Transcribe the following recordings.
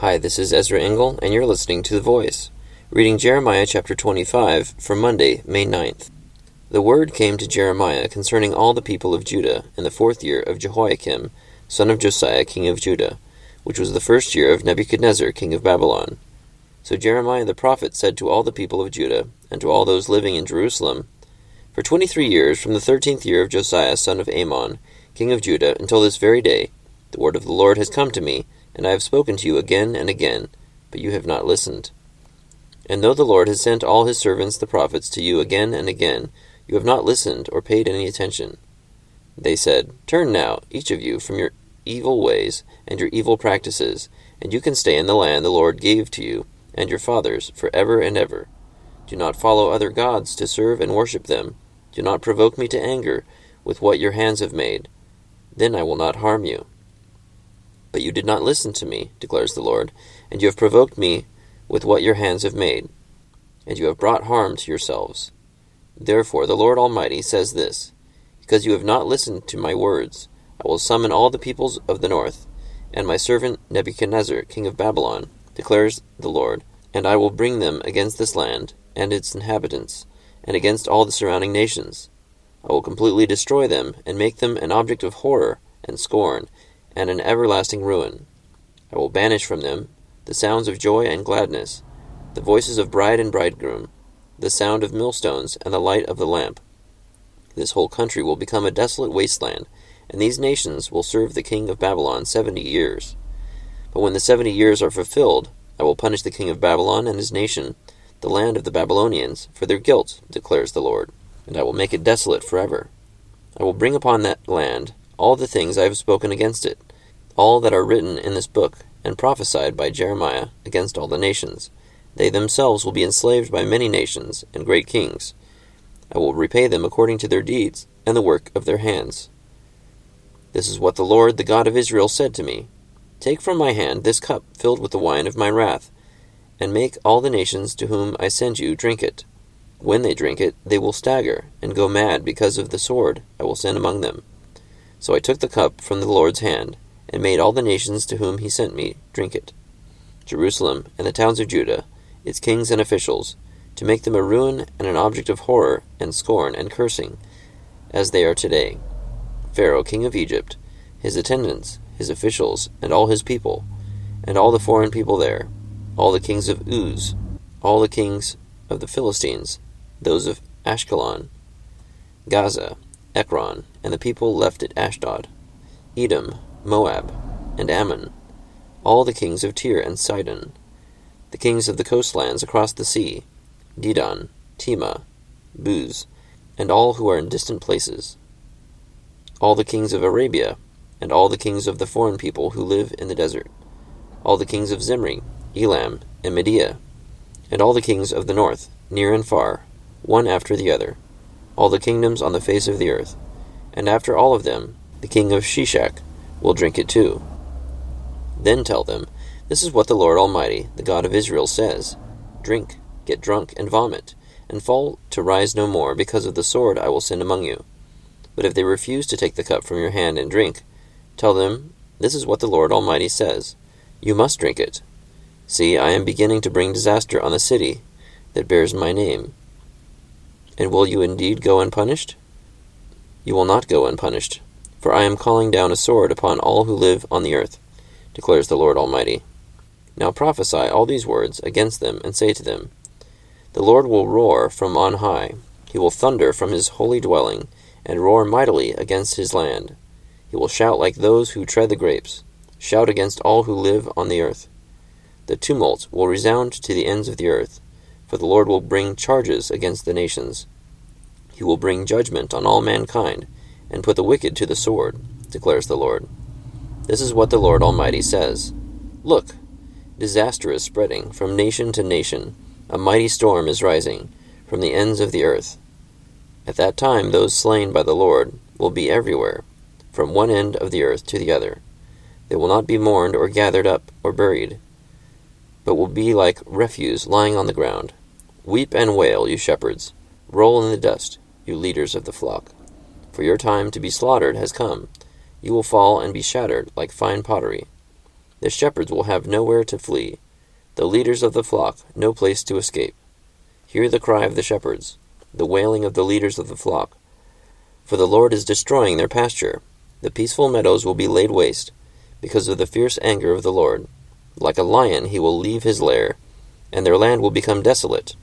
Hi, this is Ezra Engel, and you're listening to The Voice, reading Jeremiah chapter 25 for Monday, May 9th. The word came to Jeremiah concerning all the people of Judah in the fourth year of Jehoiakim, son of Josiah, king of Judah, which was the first year of Nebuchadnezzar, king of Babylon. So Jeremiah the prophet said to all the people of Judah, and to all those living in Jerusalem, For twenty three years, from the thirteenth year of Josiah, son of Amon, king of Judah, until this very day, the word of the Lord has come to me, and I have spoken to you again and again, but you have not listened. And though the Lord has sent all his servants the prophets to you again and again, you have not listened or paid any attention. They said, Turn now, each of you, from your evil ways and your evil practices, and you can stay in the land the Lord gave to you and your fathers for ever and ever. Do not follow other gods to serve and worship them. Do not provoke me to anger with what your hands have made. Then I will not harm you. But you did not listen to me, declares the Lord, and you have provoked me with what your hands have made, and you have brought harm to yourselves. Therefore the Lord Almighty says this Because you have not listened to my words, I will summon all the peoples of the north, and my servant Nebuchadnezzar, king of Babylon, declares the Lord, and I will bring them against this land and its inhabitants, and against all the surrounding nations. I will completely destroy them, and make them an object of horror and scorn, and an everlasting ruin. I will banish from them the sounds of joy and gladness, the voices of bride and bridegroom, the sound of millstones and the light of the lamp. This whole country will become a desolate wasteland, and these nations will serve the king of Babylon seventy years. But when the seventy years are fulfilled, I will punish the king of Babylon and his nation, the land of the Babylonians, for their guilt, declares the Lord, and I will make it desolate forever. I will bring upon that land all the things I have spoken against it, all that are written in this book, and prophesied by Jeremiah against all the nations. They themselves will be enslaved by many nations and great kings. I will repay them according to their deeds and the work of their hands. This is what the Lord, the God of Israel, said to me Take from my hand this cup filled with the wine of my wrath, and make all the nations to whom I send you drink it. When they drink it, they will stagger and go mad because of the sword I will send among them. So I took the cup from the Lord's hand, and made all the nations to whom he sent me drink it. Jerusalem and the towns of Judah, its kings and officials, to make them a ruin and an object of horror and scorn and cursing, as they are today. Pharaoh king of Egypt, his attendants, his officials, and all his people, and all the foreign people there, all the kings of Uz, all the kings of the Philistines, those of Ashkelon, Gaza, Ekron, and the people left at Ashdod, Edom, Moab, and Ammon, all the kings of Tyre and Sidon, the kings of the coastlands across the sea, Dedan, Tema, Buz, and all who are in distant places, all the kings of Arabia, and all the kings of the foreign people who live in the desert, all the kings of Zimri, Elam, and Media, and all the kings of the north, near and far, one after the other, all the kingdoms on the face of the earth, and after all of them, the king of Sheshach, will drink it too. Then tell them, This is what the Lord Almighty, the God of Israel, says Drink, get drunk, and vomit, and fall to rise no more, because of the sword I will send among you. But if they refuse to take the cup from your hand and drink, tell them, This is what the Lord Almighty says You must drink it. See, I am beginning to bring disaster on the city that bears my name. And will you indeed go unpunished? You will not go unpunished, for I am calling down a sword upon all who live on the earth, declares the Lord Almighty. Now prophesy all these words against them, and say to them, The Lord will roar from on high, he will thunder from his holy dwelling, and roar mightily against his land. He will shout like those who tread the grapes, shout against all who live on the earth. The tumult will resound to the ends of the earth, for the Lord will bring charges against the nations. He will bring judgment on all mankind, and put the wicked to the sword, declares the Lord. This is what the Lord Almighty says Look, disaster is spreading from nation to nation, a mighty storm is rising from the ends of the earth. At that time, those slain by the Lord will be everywhere, from one end of the earth to the other. They will not be mourned or gathered up or buried, but will be like refuse lying on the ground. Weep and wail, you shepherds. Roll in the dust, you leaders of the flock for your time to be slaughtered has come. You will fall and be shattered like fine pottery. The shepherds will have nowhere to flee, the leaders of the flock no place to escape. Hear the cry of the shepherds, the wailing of the leaders of the flock. For the Lord is destroying their pasture. The peaceful meadows will be laid waste, because of the fierce anger of the Lord. Like a lion he will leave his lair, and their land will become desolate,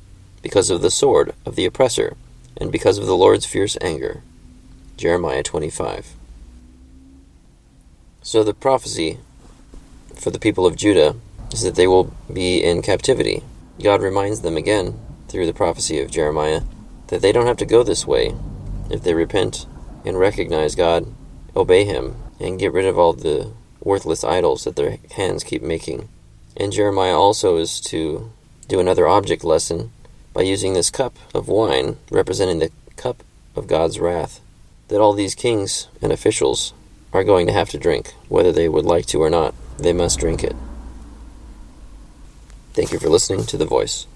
because of the sword of the oppressor, and because of the Lord's fierce anger. Jeremiah 25. So the prophecy for the people of Judah is that they will be in captivity. God reminds them again, through the prophecy of Jeremiah, that they don't have to go this way if they repent and recognize God, obey Him, and get rid of all the worthless idols that their hands keep making. And Jeremiah also is to do another object lesson by using this cup of wine representing the cup of God's wrath that all these kings and officials are going to have to drink, whether they would like to or not. They must drink it. Thank you for listening to The Voice.